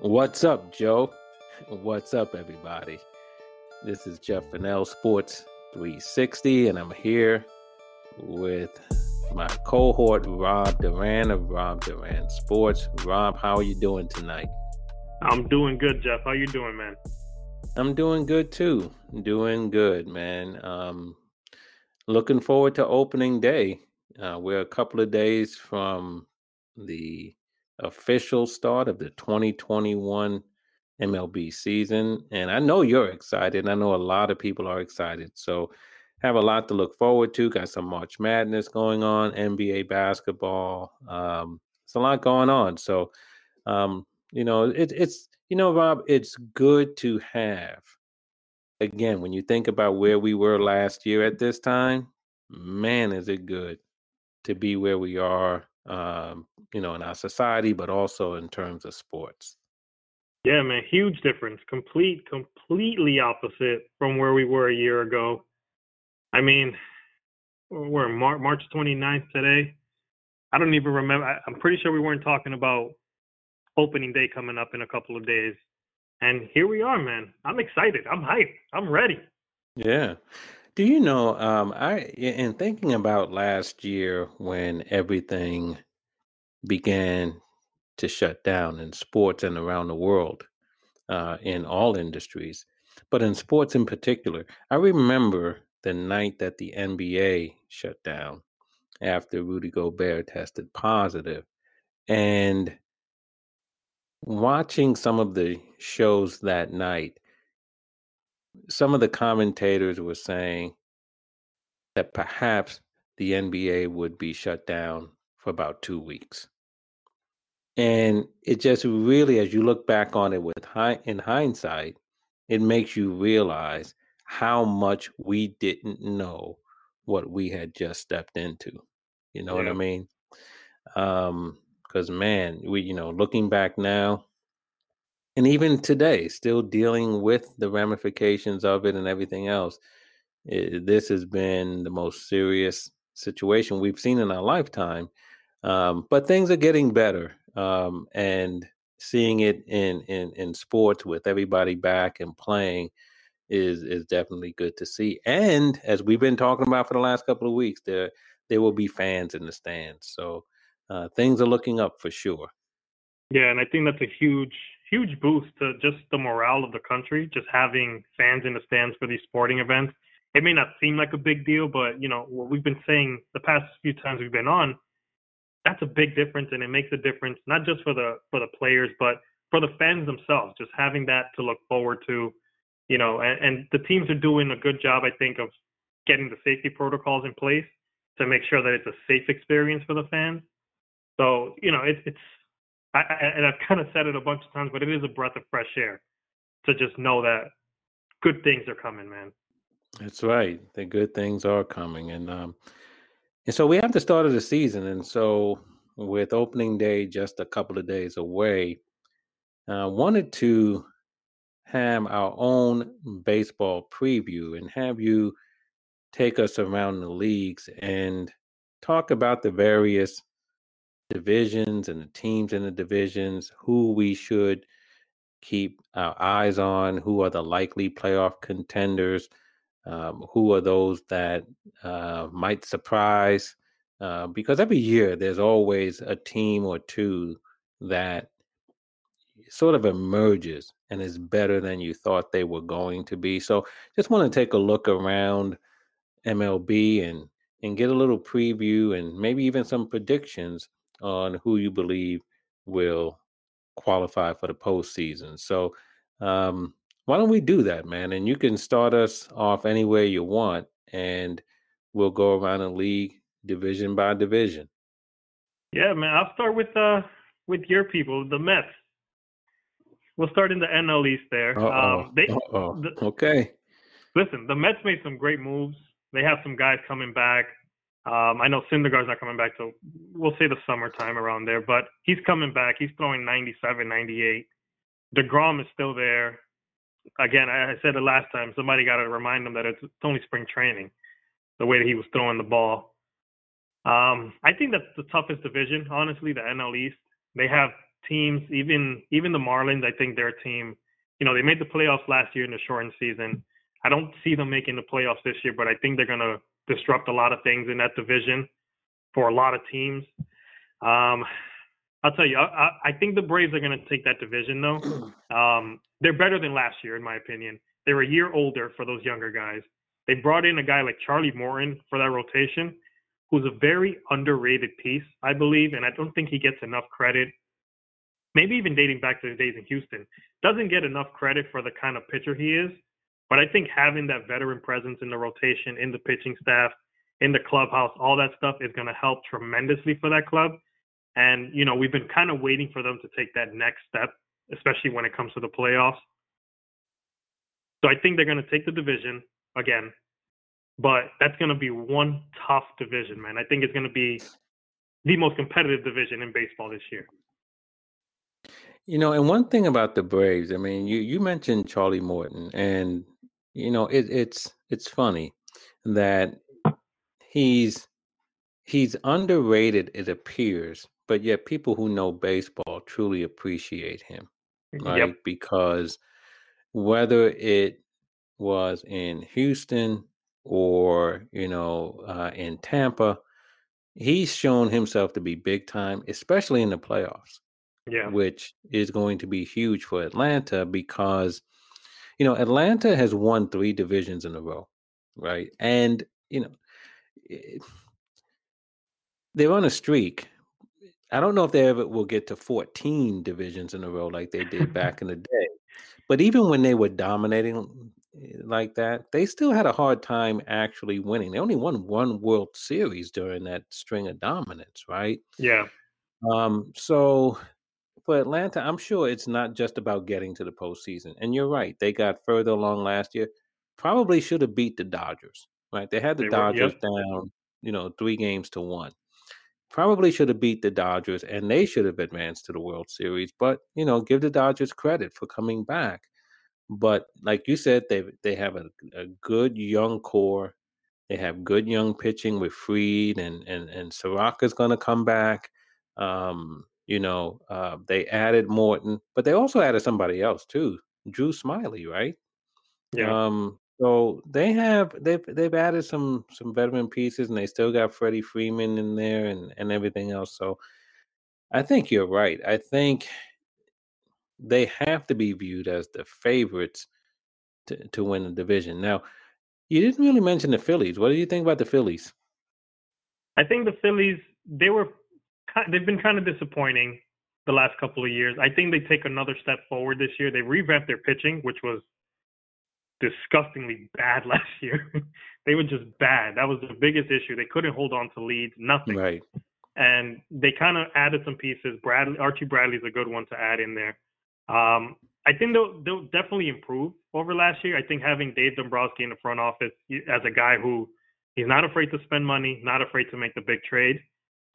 What's up, Joe? What's up, everybody? This is Jeff Fennell, Sports 360, and I'm here with my cohort, Rob Duran of Rob Duran Sports. Rob, how are you doing tonight? I'm doing good, Jeff. How you doing, man? I'm doing good too. Doing good, man. Um, looking forward to opening day. Uh, we're a couple of days from the official start of the 2021 MLB season. And I know you're excited. I know a lot of people are excited. So, have a lot to look forward to. Got some March Madness going on, NBA basketball. Um, it's a lot going on. So, um, you know, it, it's, you know, Rob, it's good to have. Again, when you think about where we were last year at this time, man, is it good to be where we are um, you know, in our society, but also in terms of sports. Yeah, man, huge difference. Complete, completely opposite from where we were a year ago. I mean, we're Mar- March 29th today. I don't even remember. I, I'm pretty sure we weren't talking about opening day coming up in a couple of days. And here we are, man. I'm excited. I'm hyped. I'm ready. Yeah. Do you know, um, I in thinking about last year when everything began to shut down in sports and around the world, uh, in all industries, but in sports in particular, I remember the night that the NBA shut down after Rudy Gobert tested positive, and watching some of the shows that night some of the commentators were saying that perhaps the NBA would be shut down for about two weeks. And it just really, as you look back on it with high, in hindsight, it makes you realize how much we didn't know what we had just stepped into. You know yeah. what I mean? Um, because man, we, you know, looking back now, and even today, still dealing with the ramifications of it and everything else. It, this has been the most serious situation we've seen in our lifetime. Um, but things are getting better, um, and seeing it in, in in sports with everybody back and playing is is definitely good to see. And as we've been talking about for the last couple of weeks, there there will be fans in the stands, so uh, things are looking up for sure. Yeah, and I think that's a huge huge boost to just the morale of the country, just having fans in the stands for these sporting events. It may not seem like a big deal, but you know what we've been saying the past few times we've been on. That's a big difference, and it makes a difference not just for the for the players, but for the fans themselves. Just having that to look forward to, you know, and, and the teams are doing a good job, I think, of getting the safety protocols in place to make sure that it's a safe experience for the fans. So you know, it, it's I, I, and I've kind of said it a bunch of times, but it is a breath of fresh air to just know that good things are coming, man. That's right. The good things are coming, and um, and so we have the start of the season, and so with opening day just a couple of days away, uh, wanted to have our own baseball preview and have you take us around the leagues and talk about the various divisions and the teams in the divisions, who we should keep our eyes on, who are the likely playoff contenders, um, who are those that uh, might surprise. Uh, because every year there's always a team or two that sort of emerges and is better than you thought they were going to be. So just want to take a look around MLB and and get a little preview and maybe even some predictions on who you believe will qualify for the postseason. So, um, why don't we do that, man? And you can start us off anywhere you want, and we'll go around the league division by division. Yeah, man. I'll start with uh with your people, the Mets. We'll start in the NL East there. Um, they, the, okay. Listen, the Mets made some great moves. They have some guys coming back. Um, I know Syndergaard's not coming back till we'll say the summertime around there, but he's coming back. He's throwing 97, 98. Degrom is still there. Again, I, I said it last time. Somebody got to remind him that it's, it's only spring training. The way that he was throwing the ball. Um, I think that's the toughest division, honestly. The NL East. They have teams, even even the Marlins, I think their team, you know, they made the playoffs last year in the shortened season. I don't see them making the playoffs this year, but I think they're going to disrupt a lot of things in that division for a lot of teams. Um, I'll tell you, I, I think the Braves are going to take that division, though. Um, they're better than last year, in my opinion. They're a year older for those younger guys. They brought in a guy like Charlie Morton for that rotation, who's a very underrated piece, I believe, and I don't think he gets enough credit. Maybe even dating back to the days in Houston, doesn't get enough credit for the kind of pitcher he is. But I think having that veteran presence in the rotation, in the pitching staff, in the clubhouse, all that stuff is going to help tremendously for that club. And, you know, we've been kind of waiting for them to take that next step, especially when it comes to the playoffs. So I think they're going to take the division again, but that's going to be one tough division, man. I think it's going to be the most competitive division in baseball this year. You know, and one thing about the Braves, I mean, you you mentioned Charlie Morton, and you know, it, it's it's funny that he's he's underrated. It appears, but yet people who know baseball truly appreciate him, right? Yep. Because whether it was in Houston or you know uh, in Tampa, he's shown himself to be big time, especially in the playoffs. Yeah, which is going to be huge for Atlanta because you know Atlanta has won three divisions in a row, right? And you know they're on a streak. I don't know if they ever will get to 14 divisions in a row like they did back in the day. But even when they were dominating eh, like that, they still had a hard time actually winning. They only won one World Series during that string of dominance, right? Yeah. Um, so for Atlanta, I'm sure it's not just about getting to the postseason. And you're right, they got further along last year. Probably should have beat the Dodgers, right? They had the they Dodgers were, yep. down, you know, three games to one probably should have beat the Dodgers and they should have advanced to the World Series. But you know, give the Dodgers credit for coming back. But like you said, they they have a, a good young core. They have good young pitching with Fried and and and Soroka's going to come back. Um, you know, uh, they added Morton, but they also added somebody else too, Drew Smyly, right? Yeah. Um, so they have they've they've added some some veteran pieces, and they still got Freddie Freeman in there and and everything else. So I think you're right. I think they have to be viewed as the favorites to to win the division. Now, you didn't really mention the Phillies. What do you think about the Phillies? I think the Phillies they were they've been kind of disappointing the last couple of years. I think they take another step forward this year. They revamped their pitching, which was disgustingly bad last year. they were just bad. That was the biggest issue. They couldn't hold on to leads, nothing. Right. And they kind of added some pieces. Bradley, Archie Bradley's a good one to add in there. Um, I think they'll they'll definitely improve over last year. I think having Dave Dombrowski in the front office as a guy who he's not afraid to spend money, not afraid to make the big trade.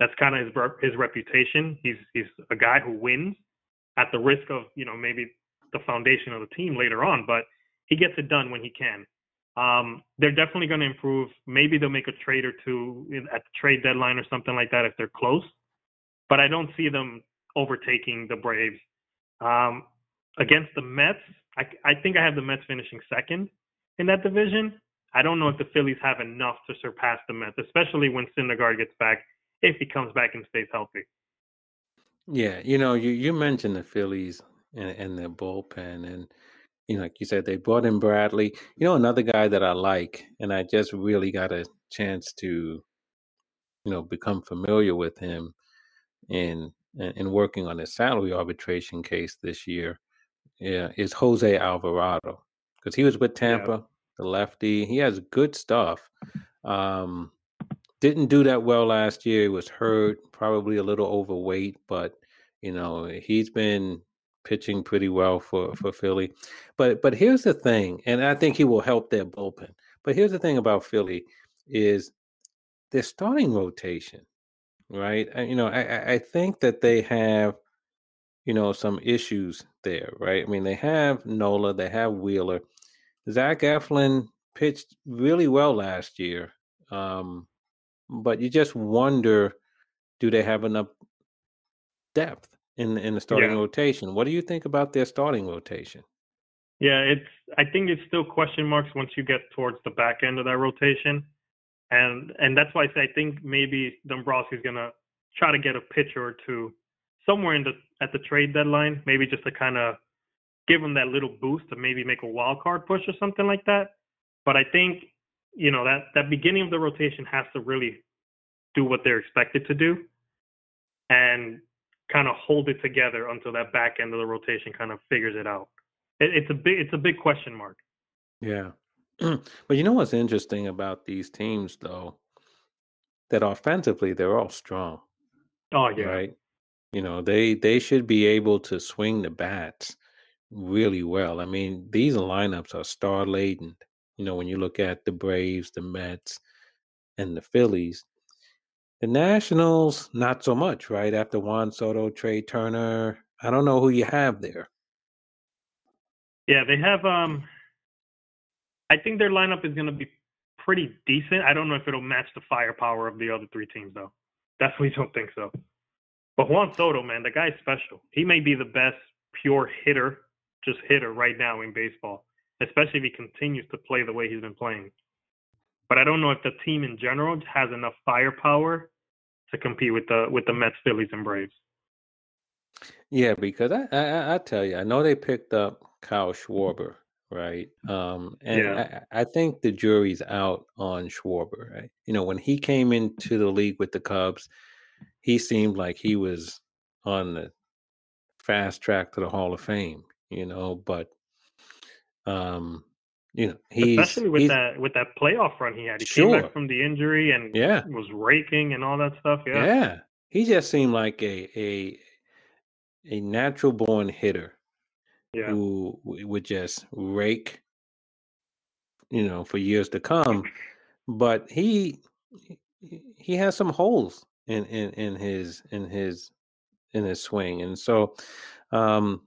That's kind of his his reputation. He's he's a guy who wins at the risk of you know maybe the foundation of the team later on, but he gets it done when he can. Um, they're definitely going to improve. Maybe they'll make a trade or two at the trade deadline or something like that if they're close. But I don't see them overtaking the Braves. Um, against the Mets, I, I think I have the Mets finishing second in that division. I don't know if the Phillies have enough to surpass the Mets, especially when Syndergaard gets back, if he comes back and stays healthy. Yeah, you know, you, you mentioned the Phillies and, and their bullpen, and you know, like you said, they brought in Bradley. You know, another guy that I like, and I just really got a chance to, you know, become familiar with him in in working on his salary arbitration case this year. Yeah, is Jose Alvarado because he was with Tampa, yeah. the lefty. He has good stuff. Um, didn't do that well last year. He was hurt, probably a little overweight, but you know he's been pitching pretty well for for Philly. But but here's the thing, and I think he will help their bullpen. But here's the thing about Philly is their starting rotation, right? I, you know, I I think that they have you know some issues there, right? I mean, they have Nola, they have Wheeler. Zach Eflin pitched really well last year, um, but you just wonder, do they have enough depth? in in the starting Yeah. rotation. What do you think about their starting rotation? Yeah, it's. I think it's still question marks once you get towards the back end of that rotation, and and that's why I say I think maybe Dombrowski's gonna try to get a pitcher or two somewhere in the at the trade deadline, maybe just to kind of give him that little boost to maybe make a wild card push or something like that. But I think you know that that beginning of the rotation has to really do what they're expected to do, and kind of hold it together until that back end of the rotation kind of figures it out. It, it's a big it's a big question mark. Yeah. but you know what's interesting about these teams though? That offensively they're all strong. Oh yeah. Right. You know, they they should be able to swing the bats really well. I mean, these lineups are star laden. You know, when you look at the Braves, the Mets, and the Phillies, the Nationals, not so much, right? After Juan Soto, Trea Turner, I don't know who you have there. Yeah, they have. Um, I think their lineup is going to be pretty decent. I don't know if it'll match the firepower of the other three teams, though. Definitely don't think so. But Juan Soto, man, the guy's special. He may be the best pure hitter, just hitter right now in baseball, especially if he continues to play the way he's been playing. But I don't know if the team in general has enough firepower to compete with the with the Mets, Phillies, and Braves. Yeah, because I, I I tell you, I know they picked up Kyle Schwarber, right? Um, and Yeah. I, I think the jury's out on Schwarber, right? You know, when he came into the league with the Cubs, he seemed like he was on the fast track to the Hall of Fame, you know, but um, you know, he's Especially with he's that with that playoff run he had. He came back from the injury and yeah, was raking and all that stuff. Yeah. yeah. He just seemed like a a a natural born hitter Yeah. who would just rake, you know, for years to come. But he he he has some holes in in in his in his in his swing, and so um,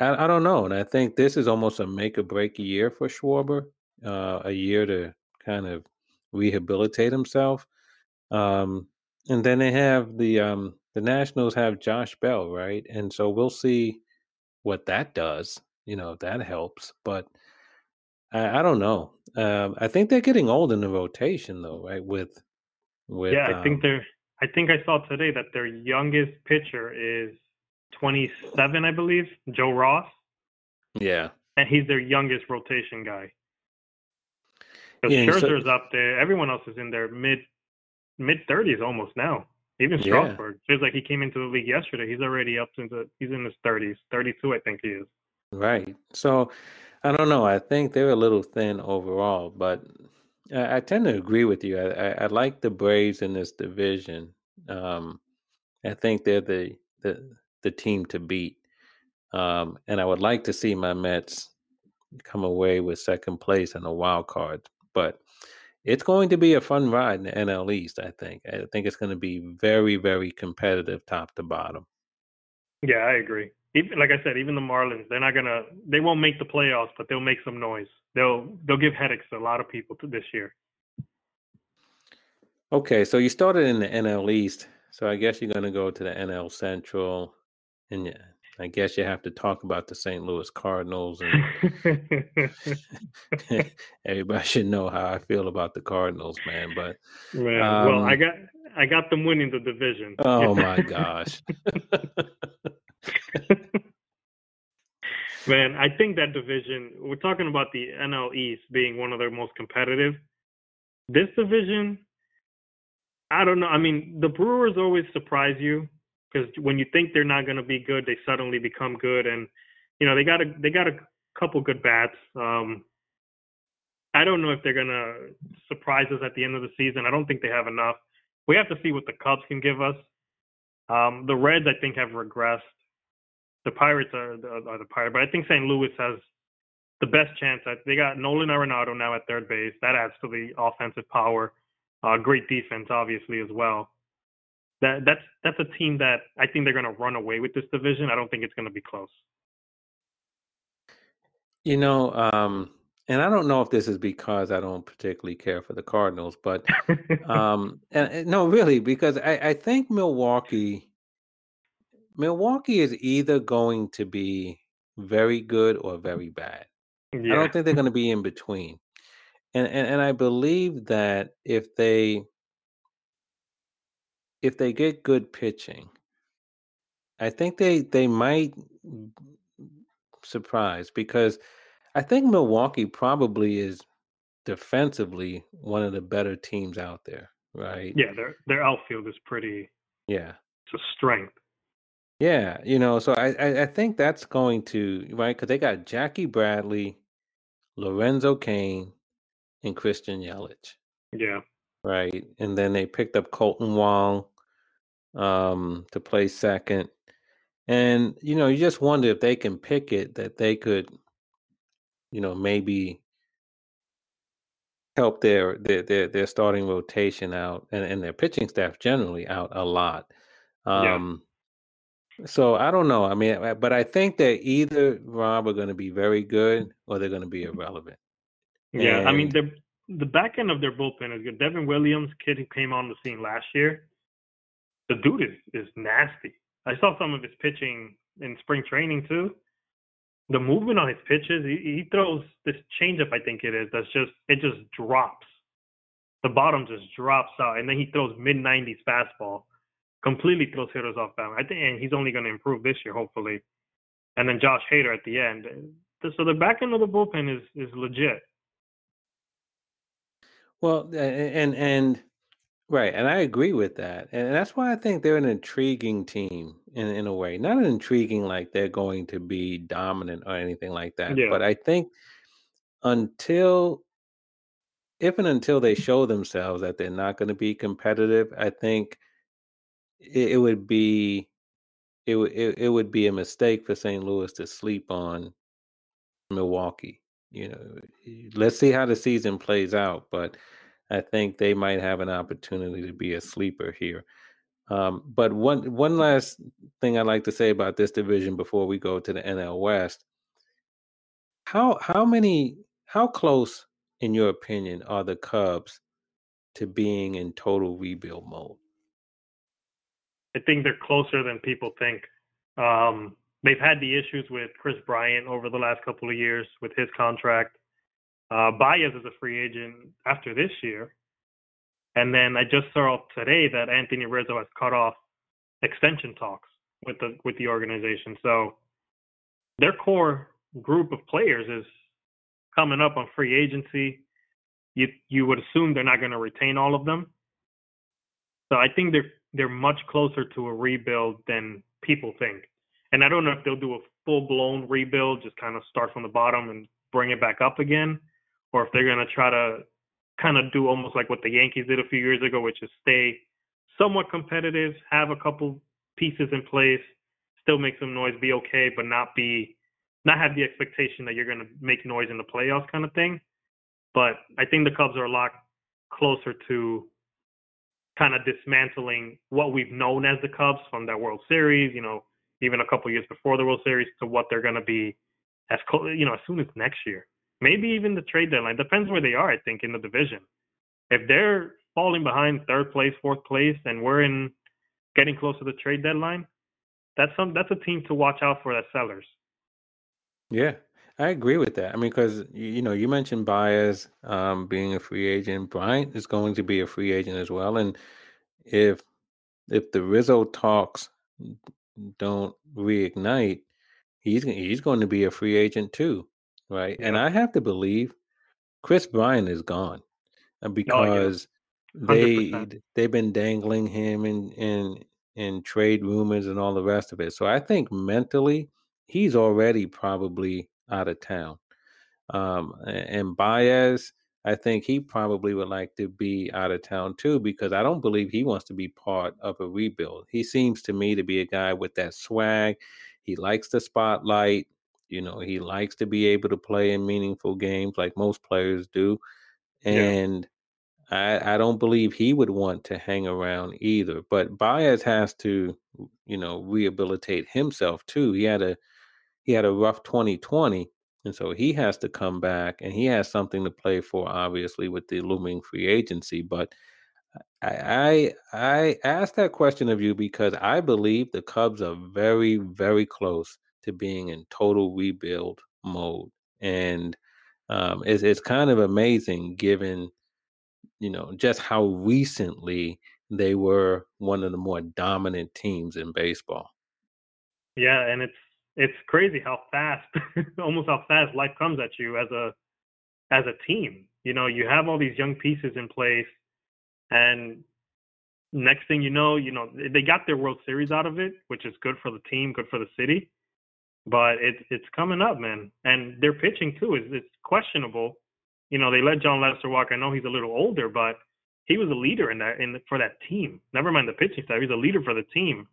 I, I don't know. And I think this is almost a make or break year for Schwarber, uh, a year to kind of rehabilitate himself. Um, and then they have the um, the Nationals have Josh Bell, right? And so we'll see what that does. You know, if that helps. But I, I don't know. Um, I think they're getting old in the rotation, though, right? With with Yeah, I think um, they're. I think I saw today that their youngest pitcher is 27, I believe, Joe Ross, yeah, and he's their youngest rotation guy. Because yeah. and so- Scherzer's up there. Everyone else is in their mid mid 30s almost now. Even Yeah. Strasburg feels like he came into the league yesterday. He's already up into he's in his 30s, 32, I think he is. Right. So I don't know. I think they're a little thin overall, but I, I tend to agree with you. I, I, I like the Braves in this division. Um, I think they're the the the team to beat. Um, and I would like to see my Mets come away with second place in a wild card. But it's going to be a fun ride in the NL East, I think. I think it's going to be very, very competitive top to bottom. Yeah, I agree. Even like I said, even the Marlins, they're not gonna they won't make the playoffs, but they'll make some noise. They'll they'll give headaches to a lot of people to this year. Okay, so you started in the NL East, so I guess you're going to go to the NL Central, and yeah, I guess you have to talk about the St. Louis Cardinals, and everybody should know how I feel about the Cardinals, man. But Man, well, I um, got I got them winning the division. oh my gosh, Man, I think that division. We're talking about the NL East being one of their most competitive. This division, I don't know. I mean, the Brewers always surprise you because when you think they're not going to be good, they suddenly become good, and you know they got a they got a couple good bats. Um, I don't know if they're going to surprise us at the end of the season. I don't think they have enough. We have to see what the Cubs can give us. Um, the Reds, I think, have regressed. The Pirates are, are the Pirates, but I think St. Louis has the best chance. At, they got Nolan Arenado now at third base. That adds to the offensive power. Uh, great defense, obviously, as well. That that's that's a team that I think they're going to run away with this division. I don't think it's going to be close. you know, um, and I don't know if this is because I don't particularly care for the Cardinals, but um, and, no, really, because I, I think Milwaukee, Milwaukee is either going to be very good or very bad. Yeah. I don't think they're going to be in between. And, and and I believe that if they if they get good pitching, I think they they might surprise because I think Milwaukee probably is defensively one of the better teams out there, right? Yeah, their their outfield is pretty. Yeah, it's a strength. Yeah, you know, so I I, I think that's going to right because they got Jackie Bradley, Lorenzo Cain, and Christian Yelich. Yeah. Right, and then they picked up Kolten Wong um, to play second, and you know, you just wonder if they can pick it that they could, you know, maybe help their their their, their starting rotation out and, and their pitching staff generally out a lot. Um, yeah. So I don't know. I mean, but I think that either Rob are going to be very good or they're going to be irrelevant. Yeah, and, I mean the the back end of their bullpen is good. Devin Williams, kid who came on the scene last year, the dude is is nasty. I saw some of his pitching in spring training too the movement on his pitches, he, he throws this changeup, I think it is, that's just it just drops. The bottom just drops out, and then he throws mid 90s fastball, completely throws hitters off balance. I think, and he's only going to improve this year, hopefully. And then Josh Hader at the end. So the back end of the bullpen is is legit. Well, and and Right, and I agree with that. And that's why I think they're an intriguing team in in a way. Not an intriguing like they're going to be dominant or anything like that, Yeah. but I think until if and until they show themselves that they're not going to be competitive, I think it, it would be it would it, it would be a mistake for St. Louis to sleep on Milwaukee. You know, let's see how the season plays out, but I think they might have an opportunity to be a sleeper here. Um, but one one last thing I'd like to say about this division before we go to the NL West. How how many how close, in your opinion, are the Cubs to being in total rebuild mode? I think they're closer than people think. Um, they've had the issues with Kris Bryant over the last couple of years with his contract. Uh, Baez is a free agent after this year. And then I just saw today that Anthony Rizzo has cut off extension talks with the with the organization. So their core group of players is coming up on free agency. You you would assume they're not going to retain all of them. So I think they're they're much closer to a rebuild than people think. And I don't know if they'll do a full blown rebuild, just kind of start from the bottom and bring it back up again, or if they're going to try to kind of do almost like what the Yankees did a few years ago, which is stay somewhat competitive, have a couple pieces in place, still make some noise, be okay, but not be not have the expectation that you're going to make noise in the playoffs kind of thing. But I think the Cubs are a lot closer to kind of dismantling what we've known as the Cubs from that World Series, you know, even a couple years before the World Series to what they're going to be as close, you know as soon as next year maybe even the trade deadline. Depends where they are, I think, in the division. If they're falling behind third place, fourth place, and we're in getting close to the trade deadline, that's some that's a team to watch out for that sellers. Yeah, I agree with that. I mean, because you know, you mentioned Baez um, being a free agent. Bryant is going to be a free agent as well, and if if the Rizzo talks don't reignite, he's he's going to be a free agent too right? And I have to believe Kris Bryant is gone uh, because oh, yeah. they they've been dangling him in in in trade rumors and all the rest of it. So I think mentally he's already probably out of town. Um, and Baez, I think he probably would like to be out of town too because I don't believe he wants to be part of a rebuild. He seems to me to be a guy with that swag. He likes the spotlight. You know, he likes to be able to play in meaningful games like most players do. And yeah. I, I don't believe he would want to hang around either. But Baez has to, you know, rehabilitate himself too. He had a he had a rough 2020 and so he has to come back and he has something to play for obviously with the looming free agency but I I I asked that question of you because I believe the Cubs are very very close to being in total rebuild mode, and um, it's it's kind of amazing given you know just how recently they were one of the more dominant teams in baseball. Yeah, and it's it's crazy how fast, almost how fast life comes at you as a as a team. You know, you have all these young pieces in place and next thing you know, you know, they got their World Series out of it, which is good for the team, good for the city. But it's it's coming up, man. And their pitching too is it's questionable. You know, they let Jon Lester walk. I know he's a little older, but he was a leader in that in for that team. Never mind the pitching staff, he's a leader for the team.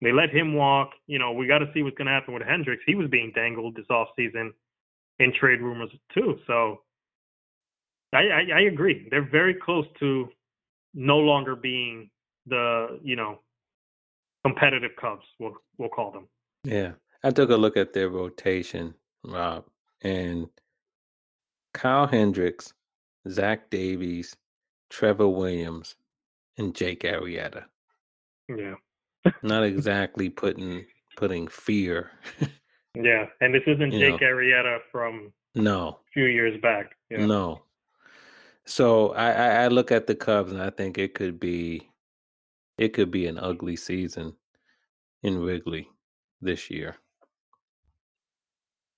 They let him walk. You know, we got to see what's going to happen with Hendricks. He was being dangled this off season in trade rumors too. So I, I, I agree. They're very close to no longer being the you know competitive Cubs. We'll we'll call them. Yeah, I took a look at their rotation, Rob, and Kyle Hendricks, Zach Davies, Trevor Williams, and Jake Arrieta. Yeah, not exactly putting putting fear. yeah, and this isn't you Jake know. Arrieta from no a few years back. Yeah. No, so I, I look at the Cubs and I think it could be it could be an ugly season in Wrigley this year.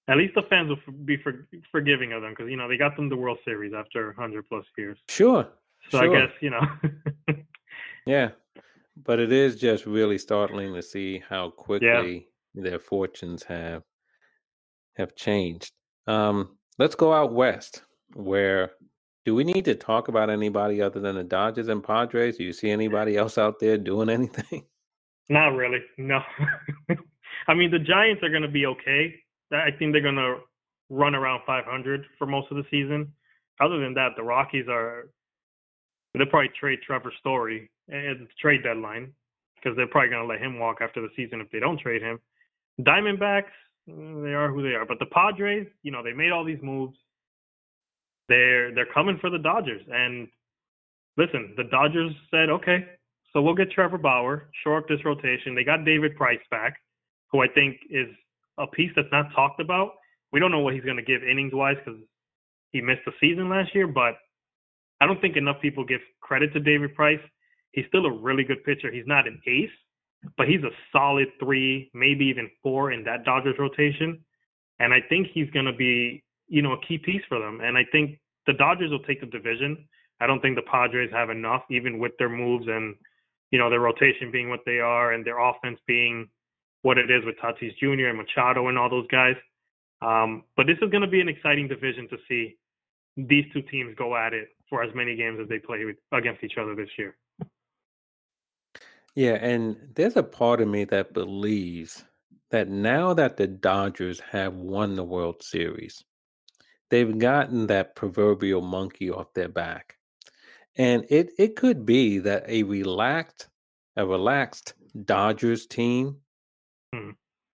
At least the fans will be for, forgiving of them because you know they got them the World Series after 100 plus years. Sure. So sure. I guess you know. yeah, but it is just really startling to see how quickly yeah. their fortunes have have changed. Um, let's go out west where do we need to talk about anybody other than the Dodgers and Padres? Do you see anybody else out there doing anything? Not really. No. I mean, the Giants are going to be okay. I think they're going to run around 500 for most of the season. Other than that, the Rockies are they'll probably trade Trevor Story at the trade deadline because they're probably going to let him walk after the season if they don't trade him. Diamondbacks, mm, they are who they are. But the Padres, you know, they made all these moves they're they're coming for the Dodgers. And listen, the Dodgers said, okay, so we'll get Trevor Bauer, shore up this rotation. They got David Price back, who I think is a piece that's not talked about. We don't know what he's going to give innings wise because he missed the season last year, but I don't think enough people give credit to David Price. He's still a really good pitcher. He's not an ace, but he's a solid three, maybe even four in that Dodgers rotation. And I think he's going to be you know, a key piece for them. And I think the Dodgers will take the division. I don't think the Padres have enough, even with their moves and, you know, their rotation being what they are and their offense being what it is with Tatis Jr. and Machado and all those guys. Um, but this is going to be an exciting division to see these two teams go at it for as many games as they play with, against each other this year. Yeah, and there's a part of me that believes that now that the Dodgers have won the World Series, they've gotten that proverbial monkey off their back. And it it could be that a relaxed a relaxed Dodgers team hmm.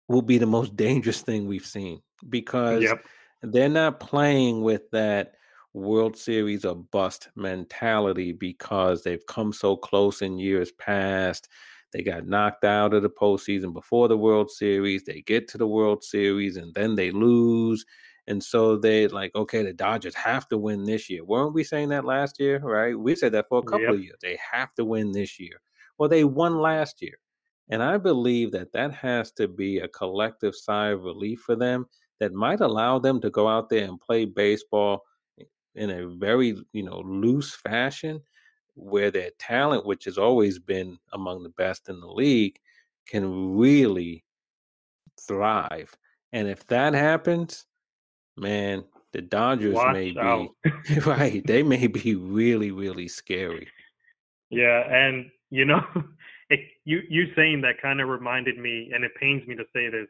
will be the most dangerous thing we've seen because yep. they're not playing with that World Series or bust mentality because they've come so close in years past. They got knocked out of the postseason before the World Series. They get to the World Series and then they lose and so they like, okay, the Dodgers have to win this year. Weren't we saying that last year? Right? We said that for a couple yep. of years. They have to win this year. Well, they won last year. And I believe that that has to be a collective sigh of relief for them that might allow them to go out there and play baseball in a very, you know, loose fashion where their talent, which has always been among the best in the league, can really thrive. And if that happens, man, the Dodgers Watch may out. be right. They may be really, really scary. Yeah, and you know, it, you you saying that kind of reminded me, and it pains me to say this.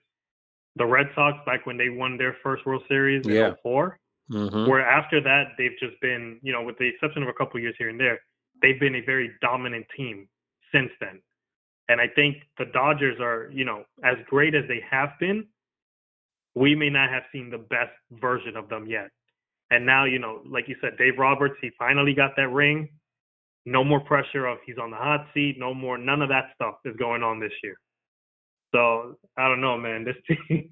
The Red Sox back when they won their first World Series in yeah. 4 mm-hmm. where after that they've just been, you know, with the exception of a couple years here and there, they've been a very dominant team since then. And I think the Dodgers are, you know, as great as they have been, we may not have seen the best version of them yet. And now, you know, like you said, Dave Roberts, he finally got that ring. No more pressure of he's on the hot seat. No more. None of that stuff is going on this year. So I don't know, man. This team,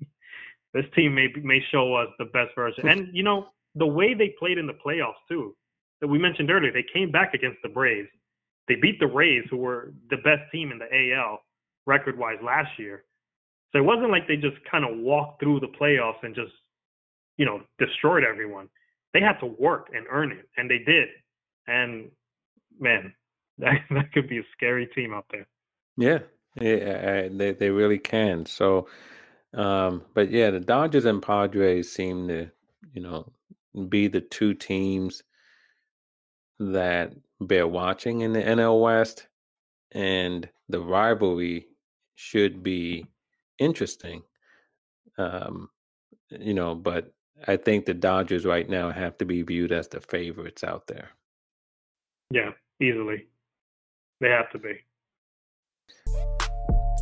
this team may may show us the best version. And you know the way they played in the playoffs too, that we mentioned earlier. They came back against the Braves. They beat the Rays, who were the best team in the AL record-wise last year. So it wasn't like they just kind of walked through the playoffs and just, you know, destroyed everyone. They had to work and earn it, and they did. And man, that that could be a scary team out there. Yeah, yeah, they they really can. So, um, but yeah, the Dodgers and Padres seem to, you know, be the two teams that bear watching in the NL West, and the rivalry should be interesting. Um, you know, but I think the Dodgers right now have to be viewed as the favorites out there. Yeah, easily. They have to be.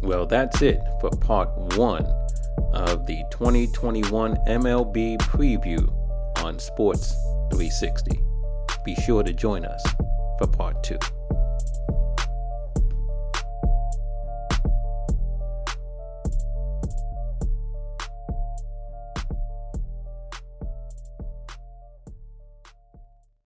Well, that's it for part one of the 2021 MLB preview on Sports 360. Be sure to join us for part two.